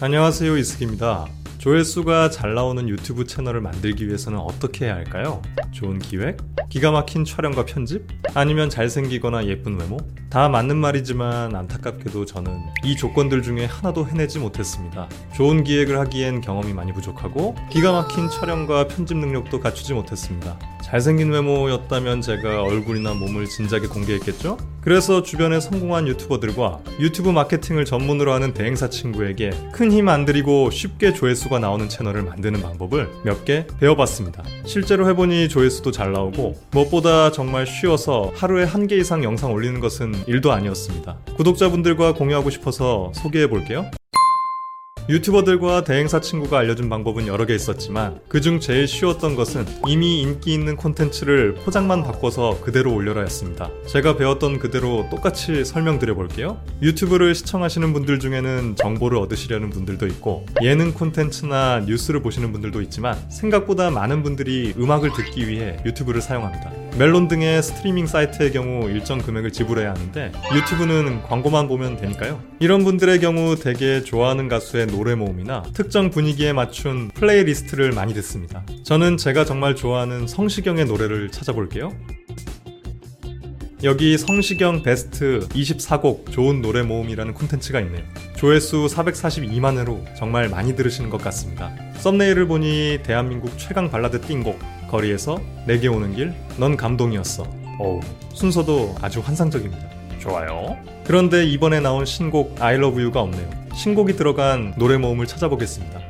안녕하세요 이승입니다. 조회수가 잘 나오는 유튜브 채널을 만들기 위해서는 어떻게 해야 할까요? 좋은 기획? 기가 막힌 촬영과 편집? 아니면 잘생기거나 예쁜 외모? 다 맞는 말이지만 안타깝게도 저는 이 조건들 중에 하나도 해내지 못했습니다. 좋은 기획을 하기엔 경험이 많이 부족하고 기가 막힌 촬영과 편집 능력도 갖추지 못했습니다. 잘생긴 외모였다면 제가 얼굴이나 몸을 진작에 공개했겠죠? 그래서 주변에 성공한 유튜버들과 유튜브 마케팅을 전문으로 하는 대행사 친구에게 큰 힘 안 들이고 쉽게 조회수가 나오는 채널을 만드는 방법을 몇 개 배워봤습니다. 실제로 해보니 조회수도 잘 나오고 무엇보다 정말 쉬워서 하루에 한 개 이상 영상 올리는 것은 일도 아니었습니다. 구독자분들과 공유하고 싶어서 소개해 볼게요. 유튜버들과 대행사 친구가 알려준 방법은 여러 개 있었지만 그중 제일 쉬웠던 것은 이미 인기 있는 콘텐츠를 포장만 바꿔서 그대로 올려라 였습니다. 제가 배웠던 그대로 똑같이 설명드려 볼게요. 유튜브를 시청하시는 분들 중에는 정보를 얻으시려는 분들도 있고 예능 콘텐츠나 뉴스를 보시는 분들도 있지만 생각보다 많은 분들이 음악을 듣기 위해 유튜브를 사용합니다. 멜론 등의 스트리밍 사이트의 경우 일정 금액을 지불해야 하는데 유튜브는 광고만 보면 되니까요. 이런 분들의 경우 대개 좋아하는 가수의 노래 모음이나 특정 분위기에 맞춘 플레이리스트를 많이 듣습니다. 저는 제가 정말 좋아하는 성시경의 노래를 찾아볼게요. 여기 성시경 베스트 24곡 좋은 노래 모음이라는 콘텐츠가 있네요. 조회수 442만 회로 정말 많이 들으시는 것 같습니다. 썸네일을 보니 대한민국 최강 발라드 띵곡 거리에서 내게 오는 길 넌 감동이었어. 어우 순서도 아주 환상적입니다. 좋아요. 그런데 이번에 나온 신곡 I Love You가 없네요. 신곡이 들어간 노래 모음을 찾아보겠습니다. 어?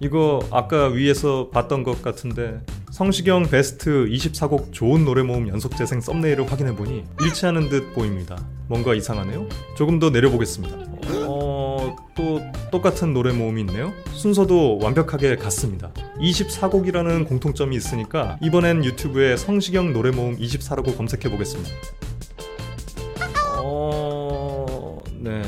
이거 아까 위에서 봤던 것 같은데 성시경 베스트 24곡 좋은 노래 모음 연속 재생 썸네일을 확인해보니 일치하는 듯 보입니다. 뭔가 이상하네요? 조금 더 내려보겠습니다. 똑같은 노래 모음이 있네요? 순서도 완벽하게 같습니다. 24곡이라는 공통점이 있으니까 이번엔 유튜브에 성시경 노래 모음 24라고 검색해 보겠습니다. 어... 네...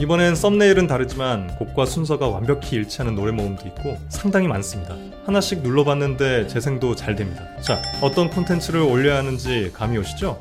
이번엔 썸네일은 다르지만 곡과 순서가 완벽히 일치하는 노래 모음도 있고 상당히 많습니다. 하나씩 눌러봤는데 재생도 잘 됩니다. 자, 어떤 콘텐츠를 올려야 하는지 감이 오시죠?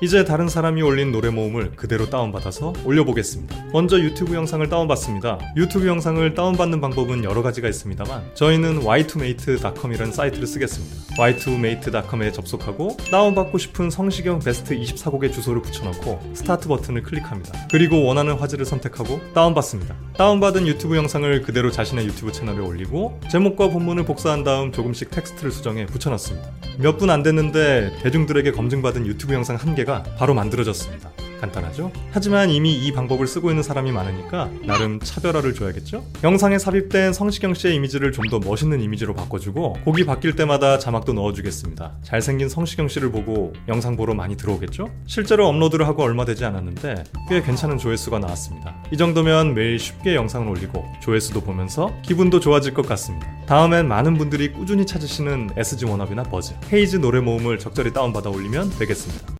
이제 다른 사람이 올린 노래 모음을 그대로 다운받아서 올려보겠습니다. 먼저 유튜브 영상을 다운받습니다. 유튜브 영상을 다운받는 방법은 여러 가지가 있습니다만 저희는 y2mate.com이라는 사이트를 쓰겠습니다. y2mate.com에 접속하고 다운받고 싶은 성시경 베스트 24곡의 주소를 붙여넣고 스타트 버튼을 클릭합니다. 그리고 원하는 화질을 선택하고 다운받습니다. 다운받은 유튜브 영상을 그대로 자신의 유튜브 채널에 올리고 제목과 본문을 복사한 다음 조금씩 텍스트를 수정해 붙여넣습니다. 몇 분 안 됐는데 대중들에게 검증받은 유튜브 영상 한 개가 바로 만들어졌습니다. 간단하죠? 하지만 이미 이 방법을 쓰고 있는 사람이 많으니까 나름 차별화를 줘야겠죠? 영상에 삽입된 성시경 씨의 이미지를 좀 더 멋있는 이미지로 바꿔주고 곡이 바뀔 때마다 자막도 넣어주겠습니다. 잘생긴 성시경 씨를 보고 영상 보러 많이 들어오겠죠? 실제로 업로드를 하고 얼마 되지 않았는데 꽤 괜찮은 조회수가 나왔습니다. 이 정도면 매일 쉽게 영상을 올리고 조회수도 보면서 기분도 좋아질 것 같습니다. 다음엔 많은 분들이 꾸준히 찾으시는 SG 워너비나 버즈, 헤이즈 노래 모음을 적절히 다운받아 올리면 되겠습니다.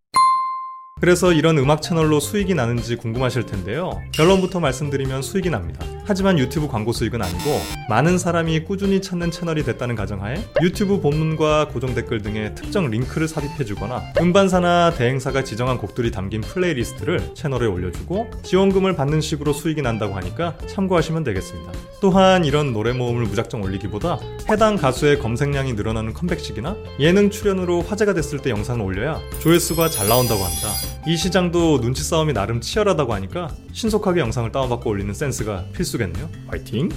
그래서 이런 음악 채널로 수익이 나는지 궁금하실 텐데요. 결론부터 말씀드리면 수익이 납니다. 하지만 유튜브 광고 수익은 아니고 많은 사람이 꾸준히 찾는 채널이 됐다는 가정하에 유튜브 본문과 고정 댓글 등의 특정 링크를 삽입해주거나 음반사나 대행사가 지정한 곡들이 담긴 플레이리스트를 채널에 올려주고 지원금을 받는 식으로 수익이 난다고 하니까 참고하시면 되겠습니다. 또한 이런 노래 모음을 무작정 올리기보다 해당 가수의 검색량이 늘어나는 컴백 시기나 예능 출연으로 화제가 됐을 때 영상을 올려야 조회수가 잘 나온다고 합니다. 이 시장도 눈치 싸움이 나름 치열하다고 하니까 신속하게 영상을 다운받고 올리는 센스가 필수겠네요. 화이팅!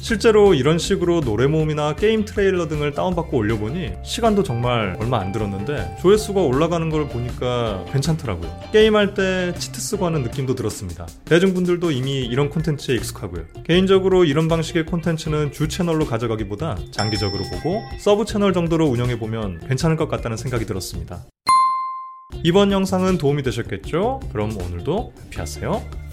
실제로 이런 식으로 노래 모음이나 게임 트레일러 등을 다운받고 올려보니 시간도 정말 얼마 안 들었는데 조회수가 올라가는 걸 보니까 괜찮더라고요. 게임할 때 치트 쓰고 하는 느낌도 들었습니다. 대중분들도 이미 이런 콘텐츠에 익숙하고요. 개인적으로 이런 방식의 콘텐츠는 주 채널로 가져가기보다 장기적으로 보고 서브 채널 정도로 운영해보면 괜찮을 것 같다는 생각이 들었습니다. 이번 영상은 도움이 되셨겠죠? 그럼 오늘도 해피하세요.